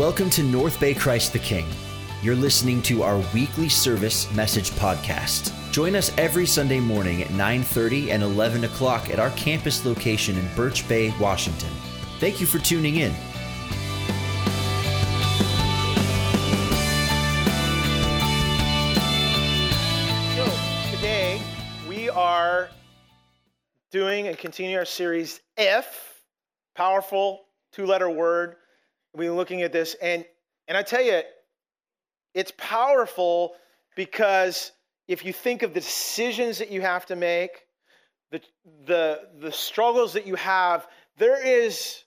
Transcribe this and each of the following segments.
Welcome to North Bay Christ the King. You're listening to our weekly service message podcast. Join us every Sunday morning at 9:30 and 11 o'clock at our campus location in Birch Bay, Washington. Thank you for tuning in. So today we are doing and continuing our series If, powerful two-letter word. We're looking at this, and and I tell you, it's powerful because if you think of the decisions that you have to make, the the the struggles that you have, there is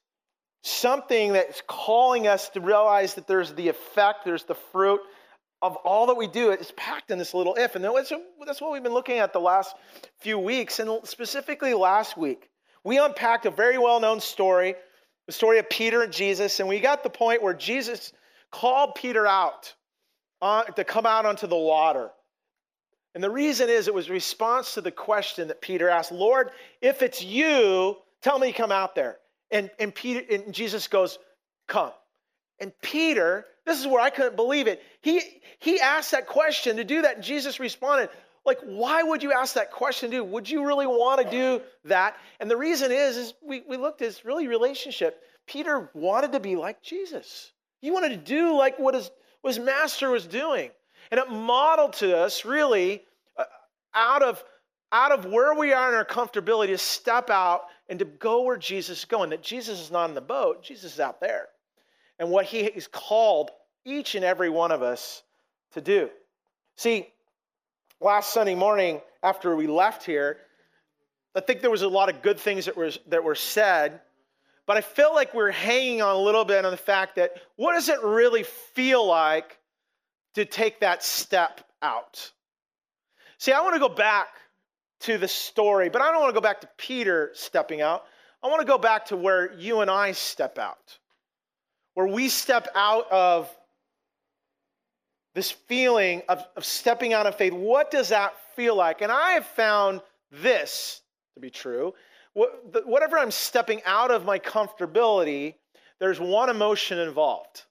something that's calling us to realize that there's the effect, there's the fruit of all that we do. It's packed in this little if, and that's that's what we've been looking at the last few weeks, and specifically last week. We unpacked a very well-known story the story of Peter and Jesus, and we got the point where Jesus called Peter out to come out onto the water. And the reason is it was response to the question that Peter asked, Lord, if it's you, tell me to come out there. And, and, Peter, and Jesus goes, Come. And Peter, this is where I couldn't believe it. He, he asked that question to do that, and Jesus responded, like, why would you ask that question, dude? Would you really want to do that? And the reason is, is we, we looked at really relationship. Peter wanted to be like Jesus. He wanted to do like what his, what his master was doing. And it modeled to us really uh, out of, out of where we are in our comfortability to step out and to go where Jesus is going. That Jesus is not in the boat, Jesus is out there. And what he has called each and every one of us to do. See, last Sunday morning after we left here, I think there was a lot of good things that were, that were said, but I feel like we're hanging on a little bit on the fact that what does it really feel like to take that step out? See, I want to go back to the story, but I don't want to go back to Peter stepping out. I want to go back to where you and I step out, where we step out of this feeling of, of stepping out of faith. What does that feel like? And I have found this to be true. Whatever I'm stepping out of my comfortability, there's one emotion involved,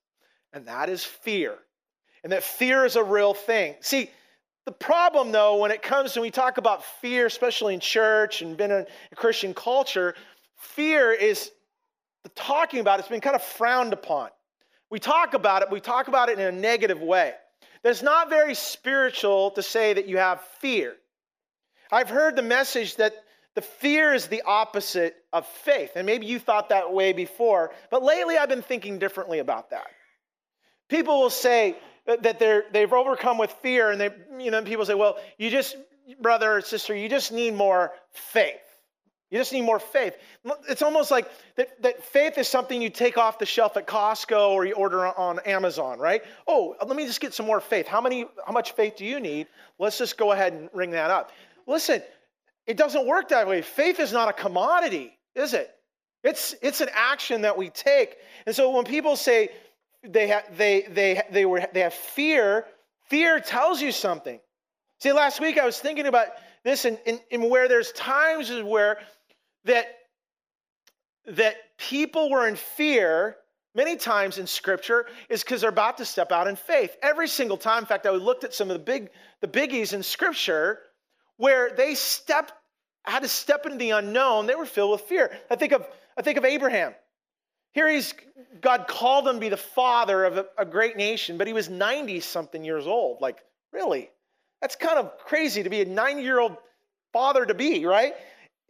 and that is fear. And that fear is a real thing. See, the problem, though, when it comes when we talk about fear, especially in church and been in a Christian culture, fear is the talking about it's been kind of frowned upon. We talk about it, we talk about it in a negative way. It's not very spiritual to say that you have fear. I've heard the message that the fear is the opposite of faith. And maybe you thought that way before, but lately I've been thinking differently about that. People will say that they're, they've overcome with fear, and they, you know, people say, well, you just, brother or sister, you just need more faith. You just need more faith. It's almost like that, that faith is something you take off the shelf at Costco or you order on Amazon, right? Oh, let me just get some more faith. How many how much faith do you need? Let's just go ahead and ring that up. Listen, it doesn't work that way. Faith is not a commodity, is it? It's it's an action that we take. And so when people say they have they they they were they have fear, fear tells you something. See, last week I was thinking about this and, and, and where there's times where that, that people were in fear many times in scripture is because they're about to step out in faith. Every single time in fact i looked at some of the big the biggies in scripture where they stepped had to step into the unknown. They were filled with fear. I think of i think of abraham. Here he's god called him to be the father of a, a great nation but he was 90 something years old. Like really? That's kind of crazy to be a 90 year old father to be right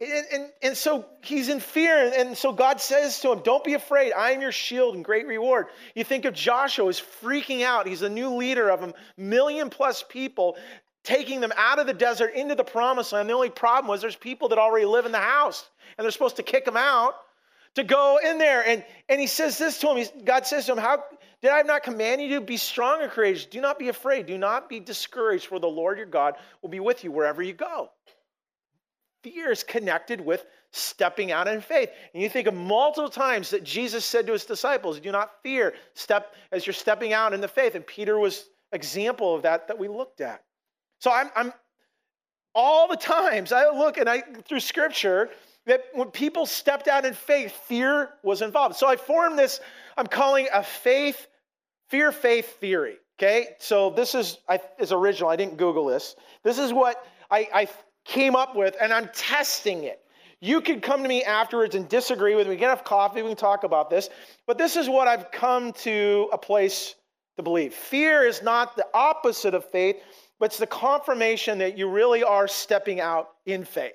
and, and, and, so he's in fear. And so God says to him, Don't be afraid. I am your shield and great reward. You think of Joshua is freaking out. He's a new leader of a million plus people, taking them out of the desert into the promised land. The only problem was there's people that already live in the house, and they're supposed to kick them out to go in there. And, and he says this to him. He's, God says to him, How did I not command you to be strong and courageous? Do not be afraid. Do not be discouraged, for the Lord your God will be with you wherever you go fear is connected with stepping out in faith. And you think of multiple times that Jesus said to his disciples, Do not fear, step as you're stepping out in the faith. And Peter was example of that that we looked at. So I'm, I'm all the times I look and I through scripture that when people stepped out in faith, fear was involved. So I formed this, I'm calling a faith fear faith theory. Okay, so this is I, is original. I didn't Google this. This is what I, I came up with, and I'm testing it. You could come to me afterwards and disagree with me. Get have coffee. We can talk about this. But this is what I've come to a place to believe. Fear is not the opposite of faith, but it's the confirmation that you really are stepping out in faith.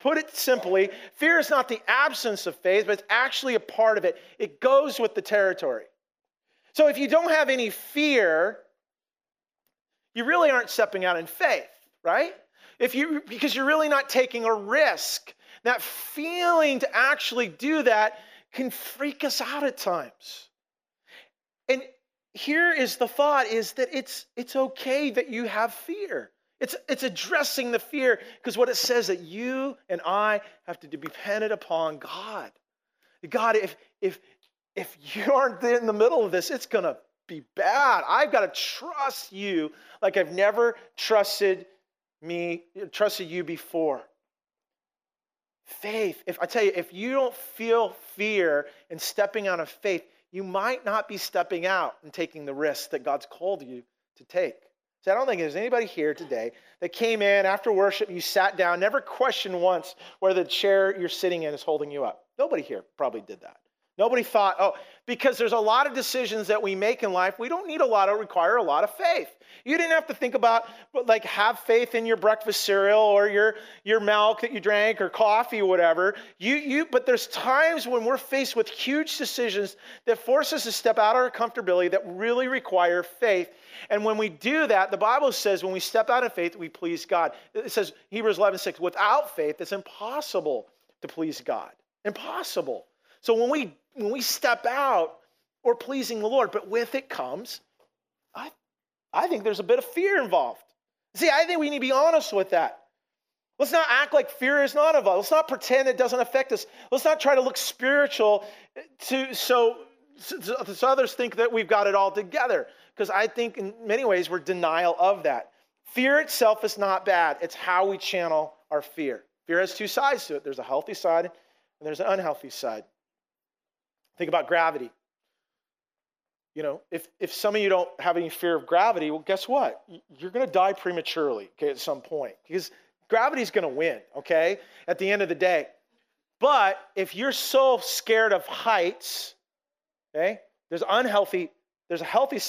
Put it simply, fear is not the absence of faith, but it's actually a part of it. It goes with the territory. So if you don't have any fear, you really aren't stepping out in faith, right? If you because you're really not taking a risk. That feeling to actually do that can freak us out at times. And here is the thought is that it's it's okay that you have fear. It's, it's addressing the fear because what it says that you and I have to depend upon God. God, if if if you aren't in the middle of this, it's gonna be bad. I've got to trust you like I've never trusted me, trusted you before. Faith, if I tell you, if you don't feel fear in stepping out of faith, you might not be stepping out and taking the risk that God's called you to take. So I don't think there's anybody here today that came in after worship, you sat down, never questioned once whether the chair you're sitting in is holding you up. Nobody here probably did that. Nobody thought, oh, because there's a lot of decisions that we make in life, we don't need a lot of, require a lot of faith. You didn't have to think about, like, have faith in your breakfast cereal or your, your milk that you drank or coffee or whatever. You, you, but there's times when we're faced with huge decisions that force us to step out of our comfortability that really require faith. And when we do that, the Bible says when we step out of faith, we please God. It says, Hebrews 11, 6, without faith, it's impossible to please God. Impossible. So when we when we step out, we're pleasing the Lord, but with it comes, I, I think there's a bit of fear involved. See, I think we need to be honest with that. Let's not act like fear is not involved. Let's not pretend it doesn't affect us. Let's not try to look spiritual to so, so, so others think that we've got it all together. Because I think in many ways we're denial of that. Fear itself is not bad. It's how we channel our fear. Fear has two sides to it. There's a healthy side and there's an unhealthy side. Think about gravity. You know, if, if some of you don't have any fear of gravity, well, guess what? You're going to die prematurely, okay, at some point, because gravity's going to win, okay, at the end of the day. But if you're so scared of heights, okay, there's unhealthy, there's a healthy,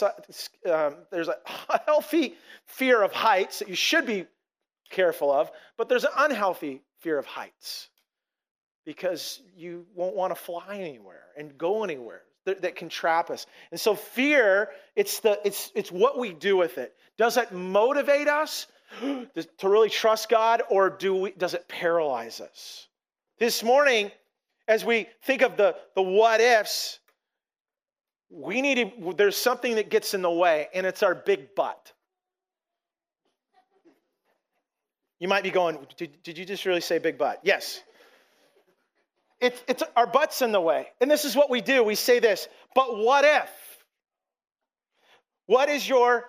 um, there's a healthy fear of heights that you should be careful of, but there's an unhealthy fear of heights because you won't want to fly anywhere and go anywhere that, that, can trap us. And so fear, it's the it's it's what we do with it. Does it motivate us to really trust God or do we does it paralyze us? This morning, as we think of the, the what ifs, we need to, there's something that gets in the way, and it's our big butt. You might be going, did, did you just really say big butt? Yes. It's, it's our butts in the way. And this is what we do. We say this, but what if? What is your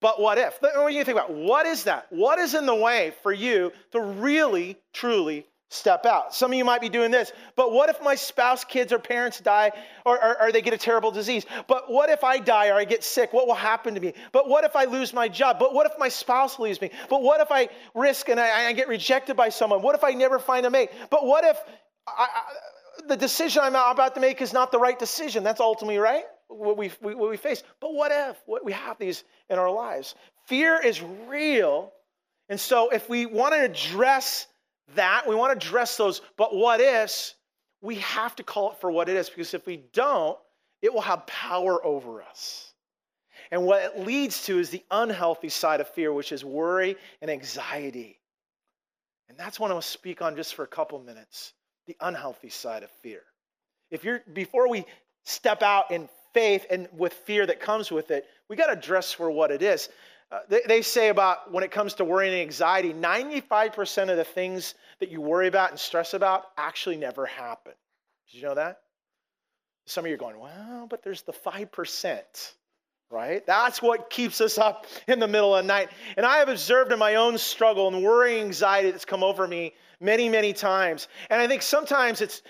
but what if? Do you think about? What is that? What is in the way for you to really, truly step out? Some of you might be doing this, but what if my spouse, kids, or parents die or, or, or, they get a terrible disease? But what if I die or I get sick? What will happen to me? But what if I lose my job? But what if my spouse leaves me? But what if I risk and I, I get rejected by someone? What if I never find a mate? But what if I, I, the decision I'm about to make is not the right decision. That's ultimately right, what we, what we face. But what if what we have these in our lives? Fear is real. And so if we want to address that, we want to address those, but what ifs, we have to call it for what it is because if we don't, it will have power over us. And what it leads to is the unhealthy side of fear, which is worry and anxiety. And that's what I want to speak on just for a couple minutes the unhealthy side of fear. If you're before we step out in faith and with fear that comes with it, we got to dress for what it is. Uh, they, they, say about when it comes to worry and anxiety, 95% of the things that you worry about and stress about actually never happen. Did you know that? Some of you are going, well, but there's the 5%. Right? That's what keeps us up in the middle of the night. And I have observed in my own struggle and worry anxiety that's come over me many, many times. And I think sometimes it's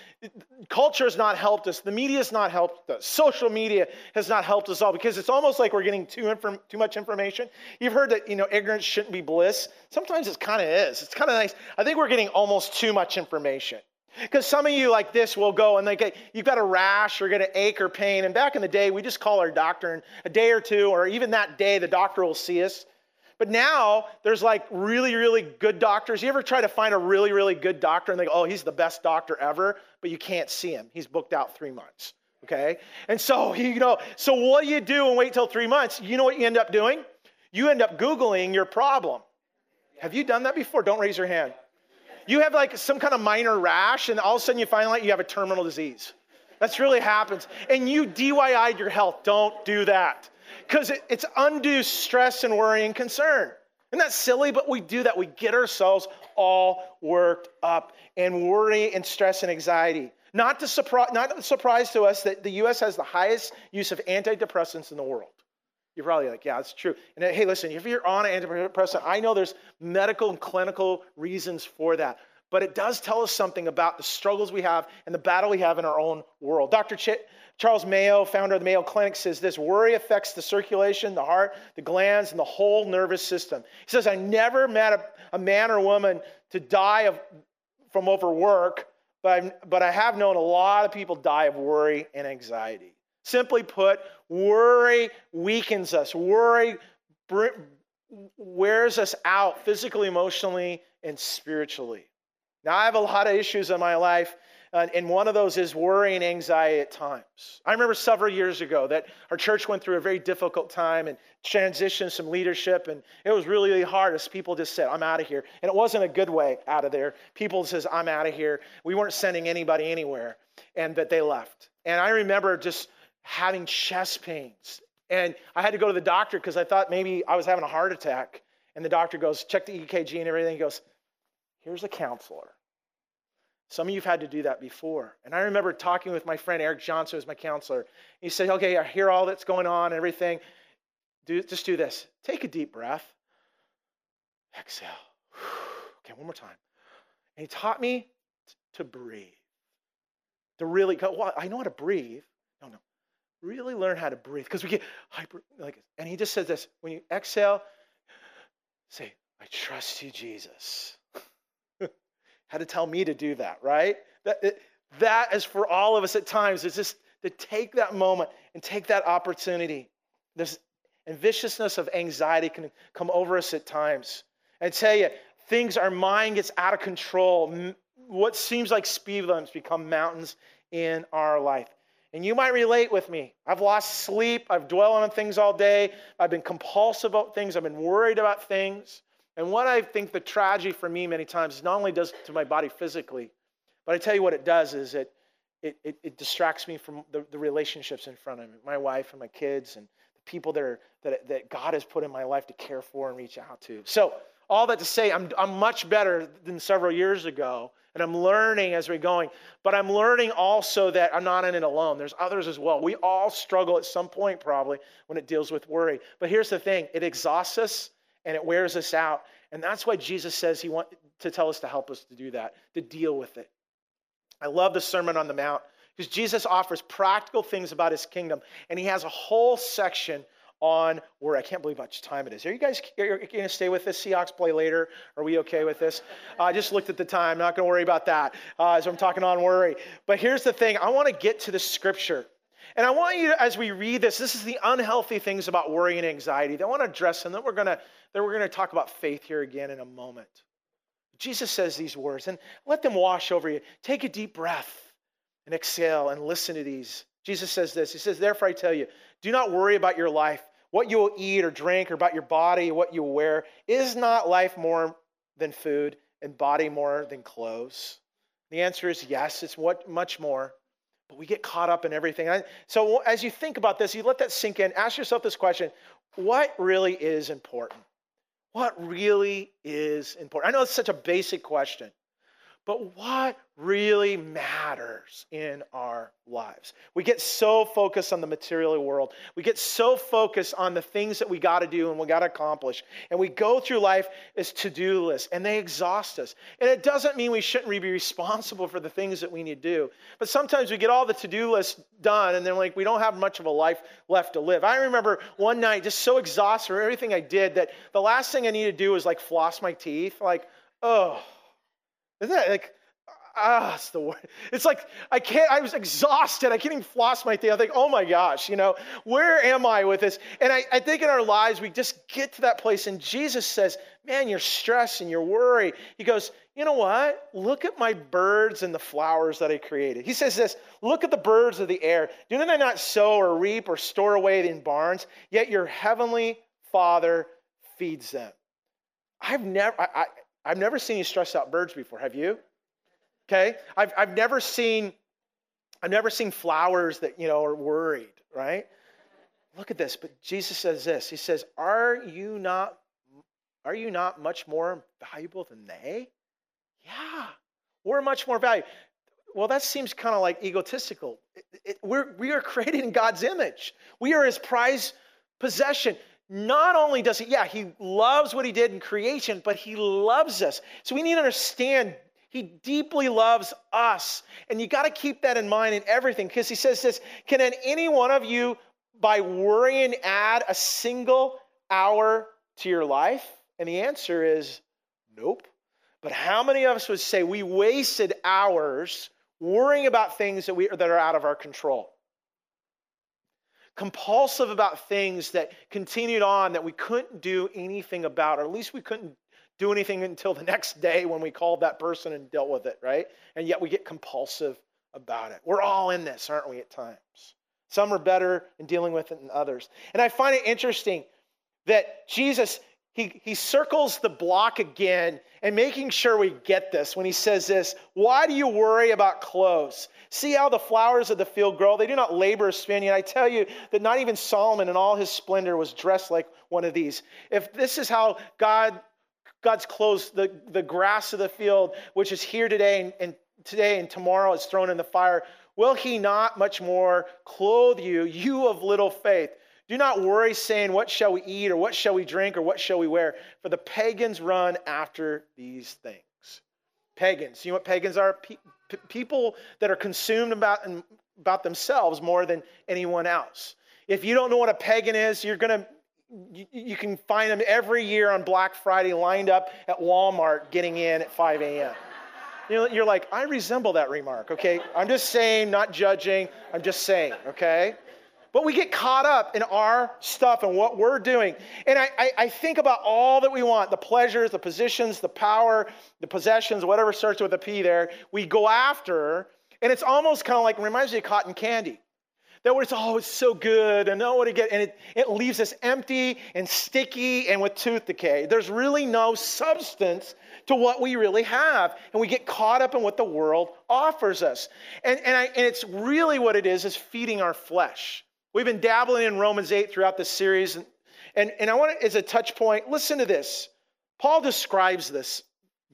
culture has not helped us. The media has not helped us. Social media has not helped us all because it's almost like we're getting too, inform- too much information. You've heard that, you know, ignorance shouldn't be bliss. Sometimes it kind of is. It's kind of nice. I think we're getting almost too much information. Because some of you like this will go and they get, you've got a rash or get an ache or pain. And back in the day, we just call our doctor and a day or two, or even that day, the doctor will see us. But now there's like really, really good doctors. You ever try to find a really, really good doctor and they go, oh, he's the best doctor ever, but you can't see him. He's booked out three months. Okay? And so, you know, so what do you do and wait till three months? You know what you end up doing? You end up Googling your problem. Have you done that before? Don't raise your hand. You have like some kind of minor rash, and all of a sudden you find out you have a terminal disease. That's really happens. And you DIY'd your health. Don't do that. Because it, it's undue stress and worry and concern. Isn't that silly? But we do that. We get ourselves all worked up and worry and stress and anxiety. Not, to surpri- not a surprise to us that the U.S. has the highest use of antidepressants in the world. You're probably like, yeah, it's true. And uh, hey, listen, if you're on an antidepressant, I know there's medical and clinical reasons for that. But it does tell us something about the struggles we have and the battle we have in our own world. Dr. Ch- Charles Mayo, founder of the Mayo Clinic, says this worry affects the circulation, the heart, the glands, and the whole nervous system. He says, I never met a, a man or woman to die of, from overwork, but, but I have known a lot of people die of worry and anxiety. Simply put, worry weakens us. Worry wears us out physically, emotionally, and spiritually. Now, I have a lot of issues in my life, and one of those is worry and anxiety at times. I remember several years ago that our church went through a very difficult time and transitioned some leadership, and it was really, really hard as people just said, I'm out of here. And it wasn't a good way out of there. People says, I'm out of here. We weren't sending anybody anywhere, and that they left. And I remember just having chest pains. And I had to go to the doctor because I thought maybe I was having a heart attack. And the doctor goes, check the EKG and everything. He goes, here's a counselor. Some of you have had to do that before. And I remember talking with my friend Eric Johnson, who's my counselor. He said, okay, I hear all that's going on and everything. Do, just do this. Take a deep breath. Exhale. Okay, one more time. And he taught me to breathe. To really go, well, I know how to breathe. Really learn how to breathe because we get hyper like and he just says this when you exhale say i trust you jesus. Had to tell me to do that right? That, that is for all of us at times it's just to take that moment and take that opportunity. This and viciousness of anxiety can come over us at times. I tell you things our mind gets out of control. What seems like speed limits become mountains in our life and you might relate with me. I've lost sleep. I've dwelled on things all day. I've been compulsive about things. I've been worried about things. And what I think the tragedy for me many times is not only does it to my body physically, but I tell you what it does is it, it, it, it distracts me from the, the, relationships in front of me, my wife and my kids and the people that, are, that, that God has put in my life to care for and reach out to. So all that to say, I'm, I'm much better than several years ago and I'm learning as we're going. But I'm learning also that I'm not in it alone. There's others as well. We all struggle at some point, probably, when it deals with worry. But here's the thing it exhausts us and it wears us out. And that's why Jesus says he wants to tell us to help us to do that, to deal with it. I love the Sermon on the Mount because Jesus offers practical things about his kingdom. And he has a whole section on worry. I can't believe how much time it is. Are you guys going to stay with this? Seahawks play later. Are we okay with this? I just looked at the time. Not going to worry about that. Uh, I'm talking on worry. But here's the thing I want to get to the scripture. And I want you, to, as we read this, this is the unhealthy things about worry and anxiety. that I want to address them. Then we're to then we're going to talk about faith here again in a moment. Jesus says these words, and let them wash over you. Take a deep breath and exhale and listen to these. Jesus says this. He says, Therefore I tell you, do not worry about your life what you will eat or drink, or about your body, what you will wear. Is not life more than food and body more than clothes? The answer is yes, it's what, much more. But we get caught up in everything. So as you think about this, you let that sink in. Ask yourself this question What really is important? What really is important? I know it's such a basic question, but what really matters in our lives. We get so focused on the material world. We get so focused on the things that we got to do and we got to accomplish. And we go through life as to do lists and they exhaust us. And it doesn't mean we shouldn't be responsible for the things that we need to do. But sometimes we get all the to do lists done and then like we don't have much of a life left to live. I remember one night just so exhausted from everything I did that the last thing I needed to do was like floss my teeth. Like, oh, isn't that like, ah, it's the word. It's like I can't. I was exhausted. I can't even floss my teeth. I think, oh my gosh, you know, where am I with this? And I, I think in our lives we just get to that place, and Jesus says, "Man, you're stressed and you're worried." He goes, "You know what? Look at my birds and the flowers that I created." He says this: "Look at the birds of the air. Do they not sow or reap or store away in barns? Yet your heavenly Father feeds them." I've never. I, I I've never seen you stress out birds before. Have you? Okay. I've, I've never seen I've never seen flowers that you know are worried, right? Look at this. But Jesus says this. He says, Are you not are you not much more valuable than they? Yeah. We're much more valuable. Well, that seems kind of like egotistical. It, it, we're, we are created in God's image. We are his prized possession not only does he, yeah, he loves what he did in creation, but he loves us. So we need to understand he deeply loves us. And you got to keep that in mind in everything because he says this Can any one of you, by worrying, add a single hour to your life? And the answer is nope. But how many of us would say we wasted hours worrying about things that, we, that are out of our control? Compulsive about things that continued on that we couldn't do anything about, or at least we couldn't do anything until the next day when we called that person and dealt with it, right? And yet we get compulsive about it. We're all in this, aren't we, at times? Some are better in dealing with it than others. And I find it interesting that Jesus he, he circles the block again and making sure we get this when he says this Why do you worry about clothes? See how the flowers of the field grow? They do not labor or spin. Yet I tell you that not even Solomon in all his splendor was dressed like one of these. If this is how God, God's clothes, the, the grass of the field, which is here today and, and today and tomorrow is thrown in the fire, will he not much more clothe you, you of little faith? Do not worry, saying, What shall we eat, or what shall we drink, or what shall we wear? For the pagans run after these things. Pagans. You know what pagans are? Pe- people that are consumed about, about themselves more than anyone else. If you don't know what a pagan is, you're going to you, you, can find them every year on Black Friday lined up at Walmart getting in at 5 a.m. You're like, I resemble that remark, okay? I'm just saying, not judging. I'm just saying, okay? But we get caught up in our stuff and what we're doing. And I, I, I, think about all that we want the pleasures, the positions, the power, the possessions, whatever starts with a P there, we go after. And it's almost kind of like, reminds me of cotton candy. That was oh, it's so good, and know what to get, and it, it leaves us empty and sticky and with tooth decay. There's really no substance to what we really have. And we get caught up in what the world offers us. And, and, I, and it's really what it is, is feeding our flesh. We've been dabbling in Romans 8 throughout this series. And, and, and I want to, as a touch point, listen to this. Paul describes this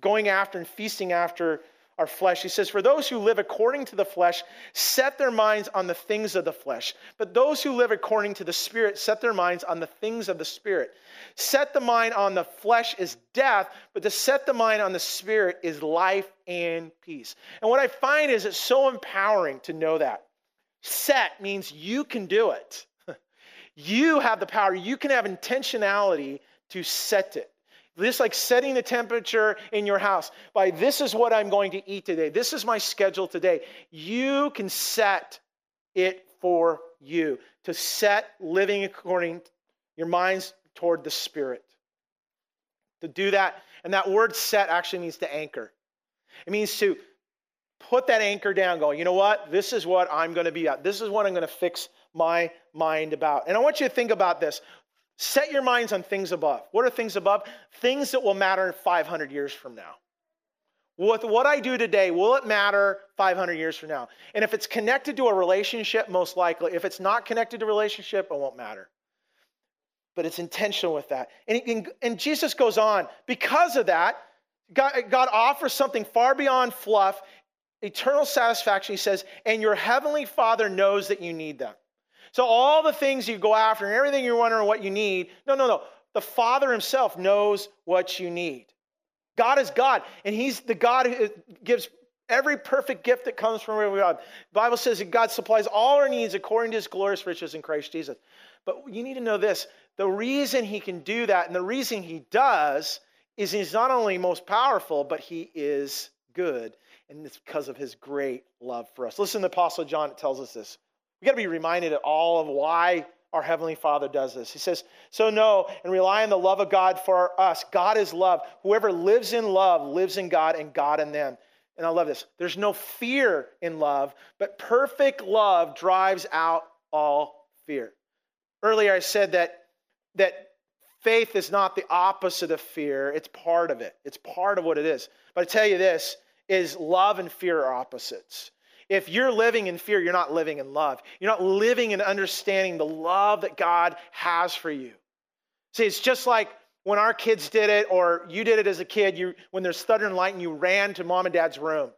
going after and feasting after our flesh. He says, For those who live according to the flesh set their minds on the things of the flesh. But those who live according to the Spirit set their minds on the things of the Spirit. Set the mind on the flesh is death, but to set the mind on the Spirit is life and peace. And what I find is it's so empowering to know that. Set means you can do it. you have the power. You can have intentionality to set it. This like setting the temperature in your house by this is what I'm going to eat today. This is my schedule today. You can set it for you to set living according your minds toward the spirit. To do that, and that word set actually means to anchor. It means to put that anchor down, going, you know what? This is what I'm going to be at. This is what I'm going to fix my mind about. And I want you to think about this. Set your minds on things above. What are things above? Things that will matter 500 years from now. With what I do today, will it matter 500 years from now? And if it's connected to a relationship, most likely. If it's not connected to a relationship, it won't matter. But it's intentional with that. And, and, and Jesus goes on, because of that, God, God offers something far beyond fluff, eternal satisfaction. He says, and your heavenly Father knows that you need them. So all the things you go after and everything you're wondering what you need, no, no, no. The Father Himself knows what you need. God is God, and He's the God who gives every perfect gift that comes from God. The Bible says that God supplies all our needs according to His glorious riches in Christ Jesus. But you need to know this the reason He can do that and the reason He does is He's not only most powerful, but He is good. And it's because of His great love for us. Listen to Apostle John, tells us this. We got to be reminded at all of why our Heavenly Father does this. He says, So know and rely on the love of God for us. God is love. Whoever lives in love lives in God and God in them. And I love this. There's no fear in love, but perfect love drives out all fear. Earlier I said that, that faith is not the opposite of fear, it's part of it. It's part of what it is. But I tell you this is love and fear are opposites. If you're living in fear, you're not living in love. You're not living in understanding the love that God has for you. See, it's just like when our kids did it, or you did it as a kid, you, when there's thunder and lightning, you ran to mom and dad's room.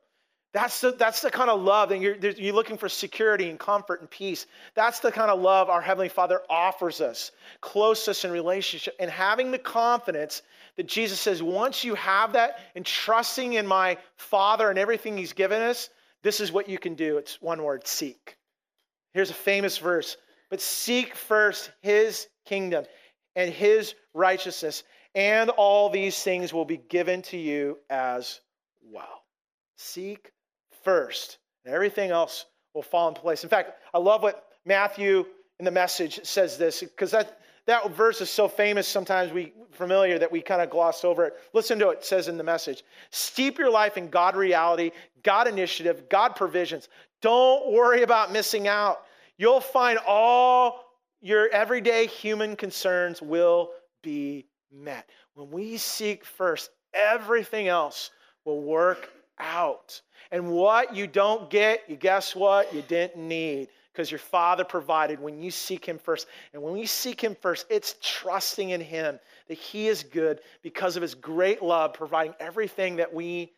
That's the, that's the kind of love, and you're, you're looking for security and comfort and peace. That's the kind of love our Heavenly Father offers us, closeness and relationship, and having the confidence that Jesus says, once you have that and trusting in my Father and everything He's given us, this is what you can do. It's one word seek. Here's a famous verse. But seek first his kingdom and his righteousness, and all these things will be given to you as well. Seek first, and everything else will fall in place. In fact, I love what Matthew in the message says this because that that verse is so famous sometimes we familiar that we kind of gloss over it. Listen to it. It says in the message, steep your life in God reality, God initiative, God provisions. Don't worry about missing out. You'll find all your everyday human concerns will be met. When we seek first, everything else will work out. And what you don't get, you guess what? You didn't need because your Father provided when you seek Him first. And when we seek Him first, it's trusting in Him that He is good because of His great love, providing everything that we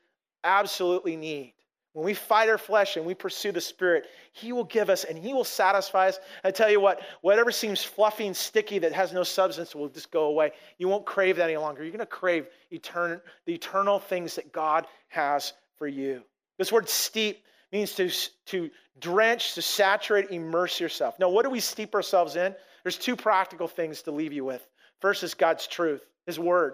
absolutely need. When we fight our flesh and we pursue the Spirit, He will give us and He will satisfy us. I tell you what, whatever seems fluffy and sticky that has no substance will just go away. You won't crave that any longer. You're going to crave etern- the eternal things that God has for you. This word steep means to, to drench, to saturate, immerse yourself. Now, what do we steep ourselves in? There's two practical things to leave you with. First is God's truth, His word.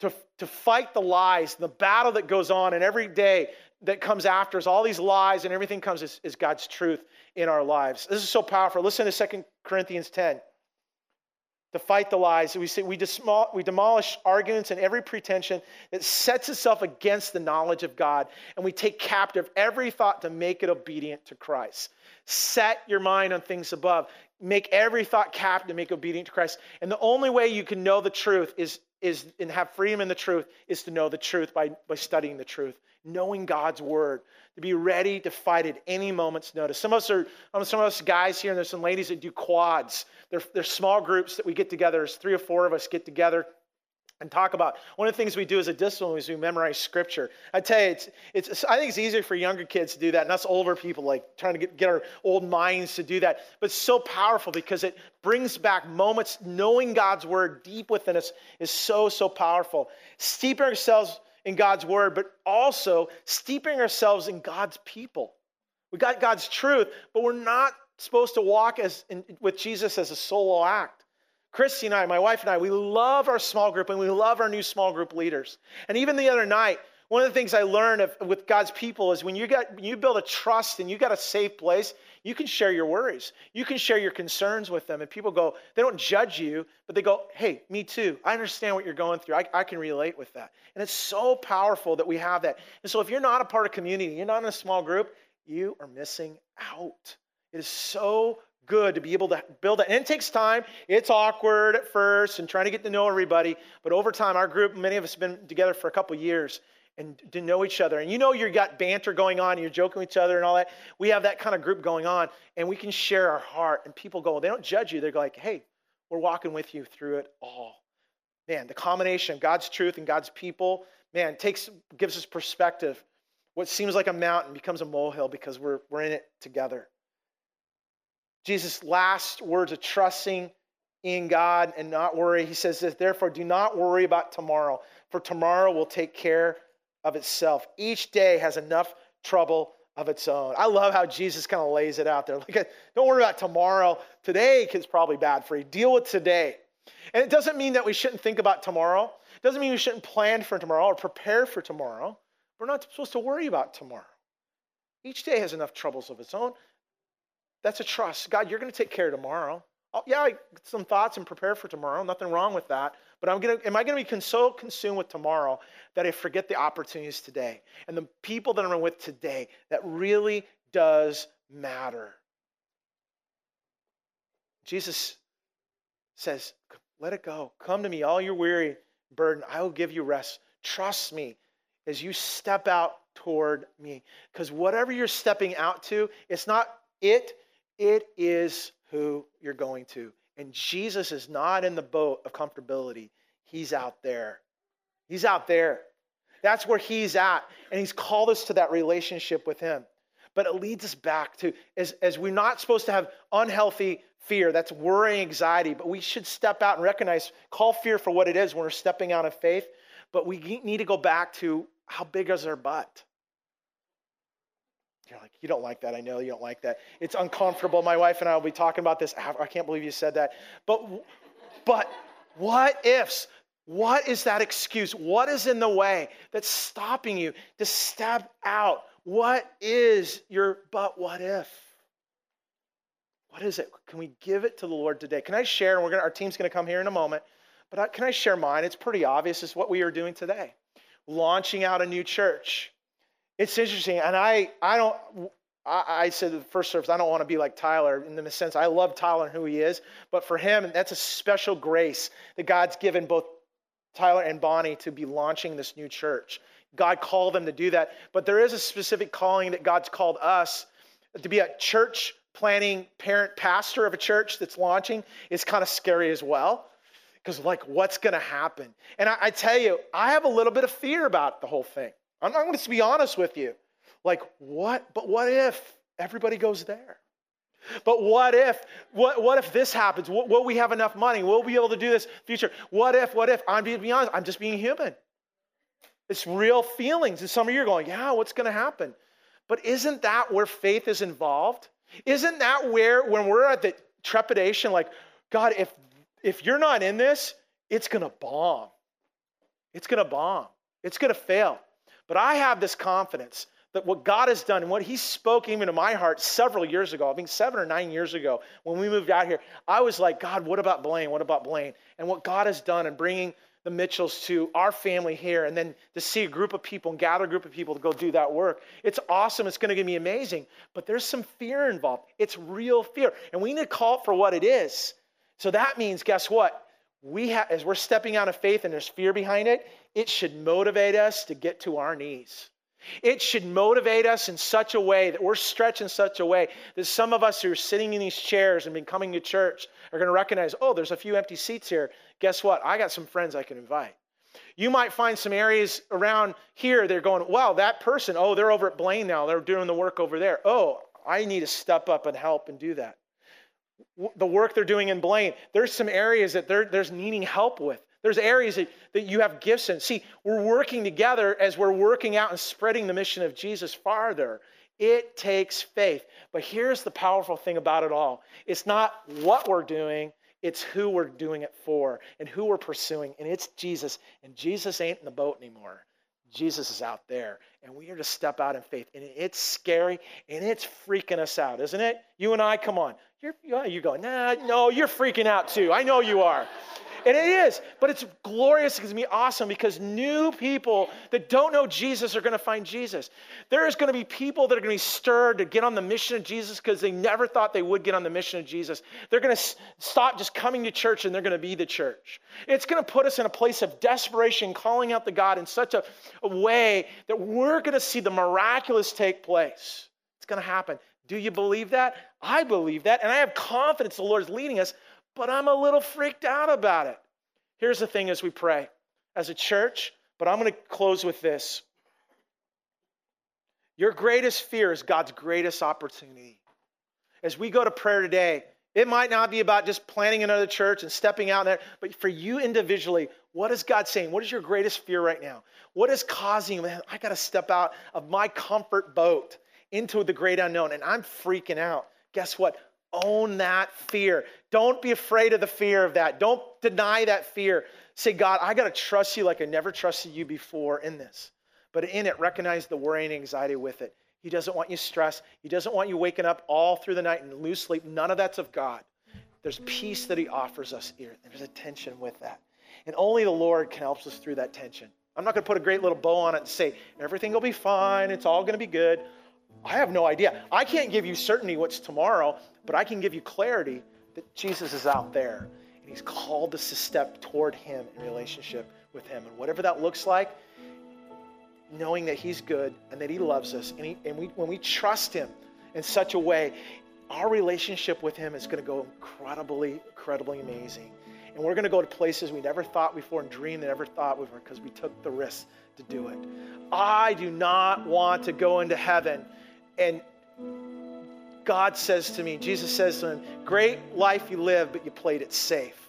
To, to fight the lies, the battle that goes on, and every day that comes after us, all these lies and everything comes is, is God's truth in our lives. This is so powerful. Listen to 2 Corinthians 10 to fight the lies. We say we, we demolish arguments and every pretension that sets itself against the knowledge of God, and we take captive every thought to make it obedient to Christ. Set your mind on things above. Make every thought captive to make obedient to Christ. And the only way you can know the truth is, is and have freedom in the truth is to know the truth by, by studying the truth knowing God's word, to be ready to fight at any moment's notice. Some of us are, um, some of us guys here, and there's some ladies that do quads. They're, they're small groups that we get together. There's three or four of us get together and talk about. One of the things we do as a discipline is we memorize scripture. I tell you, it's, it's, I think it's easier for younger kids to do that, and us older people, like trying to get, get our old minds to do that. But so powerful because it brings back moments. Knowing God's word deep within us is so, so powerful. Steeping ourselves in God's word, but also steeping ourselves in God's people. We got God's truth, but we're not supposed to walk as in, with Jesus as a solo act. Christy and I, my wife and I, we love our small group and we love our new small group leaders. And even the other night, one of the things I learned of, with God's people is when you got when you build a trust and you got a safe place, you can share your worries. You can share your concerns with them. And people go, they don't judge you, but they go, hey, me too. I understand what you're going through. I, I can relate with that. And it's so powerful that we have that. And so if you're not a part of community, you're not in a small group, you are missing out. It is so good to be able to build that. And it takes time. It's awkward at first and trying to get to know everybody. But over time, our group, many of us have been together for a couple years and to know each other. And you know you've got banter going on, you're joking with each other and all that. We have that kind of group going on, and we can share our heart. And people go, they don't judge you. They're like, hey, we're walking with you through it all. Man, the combination of God's truth and God's people man, takes gives us perspective. What seems like a mountain becomes a molehill because we're, we're in it together. Jesus' last words of trusting in God and not worry, he says this, therefore, do not worry about tomorrow, for tomorrow will take care of itself. Each day has enough trouble of its own. I love how Jesus kind of lays it out there. Like, don't worry about tomorrow. Today is probably bad for you. Deal with today. And it doesn't mean that we shouldn't think about tomorrow. It doesn't mean we shouldn't plan for tomorrow or prepare for tomorrow. We're not supposed to worry about tomorrow. Each day has enough troubles of its own. That's a trust. God, you're going to take care of tomorrow. Oh, yeah, I some thoughts and prepare for tomorrow. Nothing wrong with that. But I'm gonna, am I going to be so consumed with tomorrow that I forget the opportunities today and the people that I'm with today that really does matter? Jesus says, Let it go. Come to me, all your weary burden. I will give you rest. Trust me as you step out toward me. Because whatever you're stepping out to, it's not it, it is who you're going to. And Jesus is not in the boat of comfortability. He's out there. He's out there. That's where he's at. And he's called us to that relationship with him. But it leads us back to as, as we're not supposed to have unhealthy fear, that's worrying, anxiety, but we should step out and recognize, call fear for what it is when we're stepping out of faith. But we need to go back to how big is our butt? You're like, you don't like that. I know you don't like that. It's uncomfortable. My wife and I will be talking about this. I can't believe you said that. But, but what ifs? What is that excuse? What is in the way that's stopping you to step out? What is your but what if? What is it? Can we give it to the Lord today? Can I share? And we're gonna, our team's going to come here in a moment. But can I share mine? It's pretty obvious. It's what we are doing today. Launching out a new church. It's interesting, and I, I don't, I, said the first service, I don't want to be like Tyler in the sense I love Tyler and who he is, but for him, that's a special grace that God's given both Tyler and Bonnie to be launching this new church. God called them to do that, but there is a specific calling that God's called us to be a church planning parent pastor of a church that's launching is kind of scary as well because like what's going to happen and I, I, tell you i have a little bit of fear about the whole thing I'm, I'm going to be honest with you. Like, what? But what if everybody goes there? But what if, what, what if this happens? Will, will we have enough money? Will we be able to do this future? What if, what if? I'm being honest, I'm just being human. It's real feelings. And some of you are going, yeah, what's going to happen? But isn't that where faith is involved? Isn't that where, when we're at the trepidation, like, God, if if you're not in this, it's going to bomb. It's going to bomb. It's going to fail. But I have this confidence that what God has done and what He spoke even to my heart several years ago, I think seven or nine years ago, when we moved out here, I was like, God, what about Blaine? What about Blaine? And what God has done in bringing the Mitchells to our family here, and then to see a group of people and gather a group of people to go do that work. It's awesome. It's going to be amazing. But there's some fear involved. It's real fear. And we need to call it for what it is. So that means, guess what? We have, as we're stepping out of faith and there's fear behind it, it should motivate us to get to our knees. It should motivate us in such a way that we're stretched in such a way that some of us who are sitting in these chairs and been coming to church are going to recognize, oh, there's a few empty seats here. Guess what? I got some friends I can invite. You might find some areas around here they're going, wow, that person, oh, they're over at Blaine now. They're doing the work over there. Oh, I need to step up and help and do that the work they're doing in Blaine, there's some areas that there's needing help with. There's areas that, that you have gifts in. See, we're working together as we're working out and spreading the mission of Jesus farther. It takes faith. But here's the powerful thing about it all it's not what we're doing, it's who we're doing it for and who we're pursuing. And it's Jesus. And Jesus ain't in the boat anymore. Jesus is out there, and we are to step out in faith. And it's scary and it's freaking us out, isn't it? You and I, come on. You're, you're going, nah, no, you're freaking out too. I know you are. And it is, but it's glorious. It's going to be awesome because new people that don't know Jesus are going to find Jesus. There is going to be people that are going to be stirred to get on the mission of Jesus because they never thought they would get on the mission of Jesus. They're going to stop just coming to church and they're going to be the church. It's going to put us in a place of desperation, calling out to God in such a, a way that we're going to see the miraculous take place. It's going to happen. Do you believe that? I believe that, and I have confidence the Lord is leading us, but I'm a little freaked out about it. Here's the thing as we pray as a church, But I'm going to close with this. Your greatest fear is God's greatest opportunity. As we go to prayer today, it might not be about just planning another church and stepping out there, but for you individually, what is God saying? What is your greatest fear right now? What is causing, man, I got to step out of my comfort boat into the great unknown and I'm freaking out. Guess what? Own that fear. Don't be afraid of the fear of that. Don't deny that fear. Say, God, I got to trust you like I never trusted you before in this. But in it, recognize the worry and anxiety with it. He doesn't want you stressed. He doesn't want you waking up all through the night and lose sleep. None of that's of God. There's peace that He offers us here. There's a tension with that. And only the Lord can help us through that tension. I'm not going to put a great little bow on it and say, everything will be fine. It's all going to be good. I have no idea. I can't give you certainty what's tomorrow, but I can give you clarity that Jesus is out there and he's called us to step toward him in relationship with him. And whatever that looks like, knowing that he's good and that he loves us, and, he, and we, when we trust him in such a way, our relationship with him is going to go incredibly, incredibly amazing. And we're going to go to places we never thought before and dream that never thought before because we took the risk to do it. I do not want to go into heaven and God says to me, Jesus says to him, Great life you live, but you played it safe.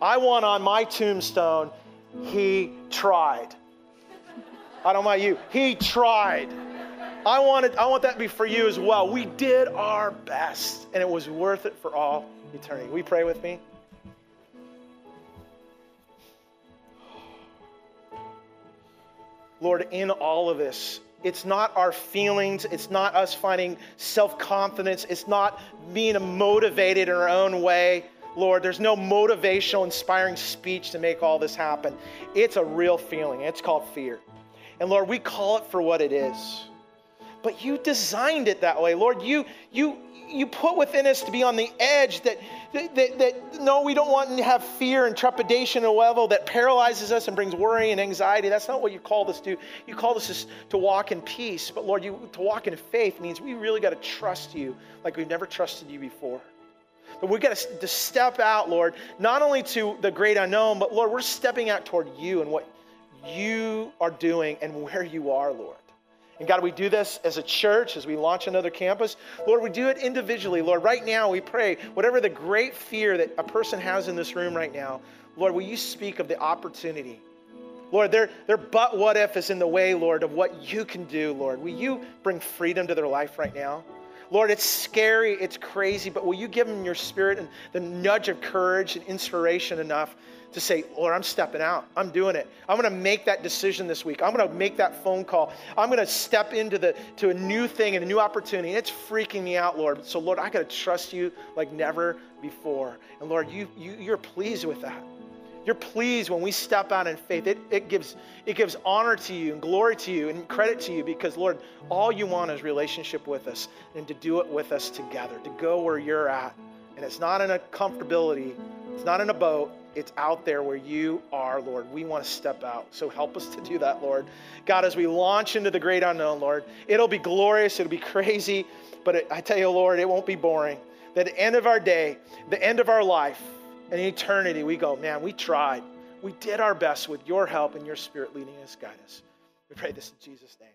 I want on my tombstone, He tried. I don't about you. He tried. I, wanted, I want that to be for you as well. We did our best, and it was worth it for all eternity. We pray with me? Lord, in all of this, it's not our feelings. It's not us finding self confidence. It's not being motivated in our own way. Lord, there's no motivational, inspiring speech to make all this happen. It's a real feeling. It's called fear. And Lord, we call it for what it is. But you designed it that way. Lord, you, you, you put within us to be on the edge that, that, that, that, no, we don't want to have fear and trepidation at a level that paralyzes us and brings worry and anxiety. That's not what you called us to. You called us to walk in peace. But Lord, you, to walk in faith means we really got to trust you like we've never trusted you before. But we've got to, to step out, Lord, not only to the great unknown, but Lord, we're stepping out toward you and what you are doing and where you are, Lord. And God, we do this as a church, as we launch another campus. Lord, we do it individually. Lord, right now we pray, whatever the great fear that a person has in this room right now, Lord, will you speak of the opportunity? Lord, their, their but what if is in the way, Lord, of what you can do, Lord. Will you bring freedom to their life right now? Lord, it's scary, it's crazy, but will you give them your spirit and the nudge of courage and inspiration enough to say, Lord, I'm stepping out. I'm doing it. I'm going to make that decision this week. I'm going to make that phone call. I'm going to step into the to a new thing and a new opportunity. It's freaking me out, Lord. So, Lord, I got to trust you like never before. And Lord, you, you you're pleased with that. You're pleased when we step out in faith. It, it, gives, it gives honor to you and glory to you and credit to you because, Lord, all you want is relationship with us and to do it with us together, to go where you're at. And it's not in a comfortability, it's not in a boat, it's out there where you are, Lord. We want to step out. So help us to do that, Lord. God, as we launch into the great unknown, Lord, it'll be glorious, it'll be crazy, but it, I tell you, Lord, it won't be boring. That the end of our day, the end of our life, and in eternity, we go, man, we tried. We did our best with your help and your spirit leading us, guide us. We pray this in Jesus' name.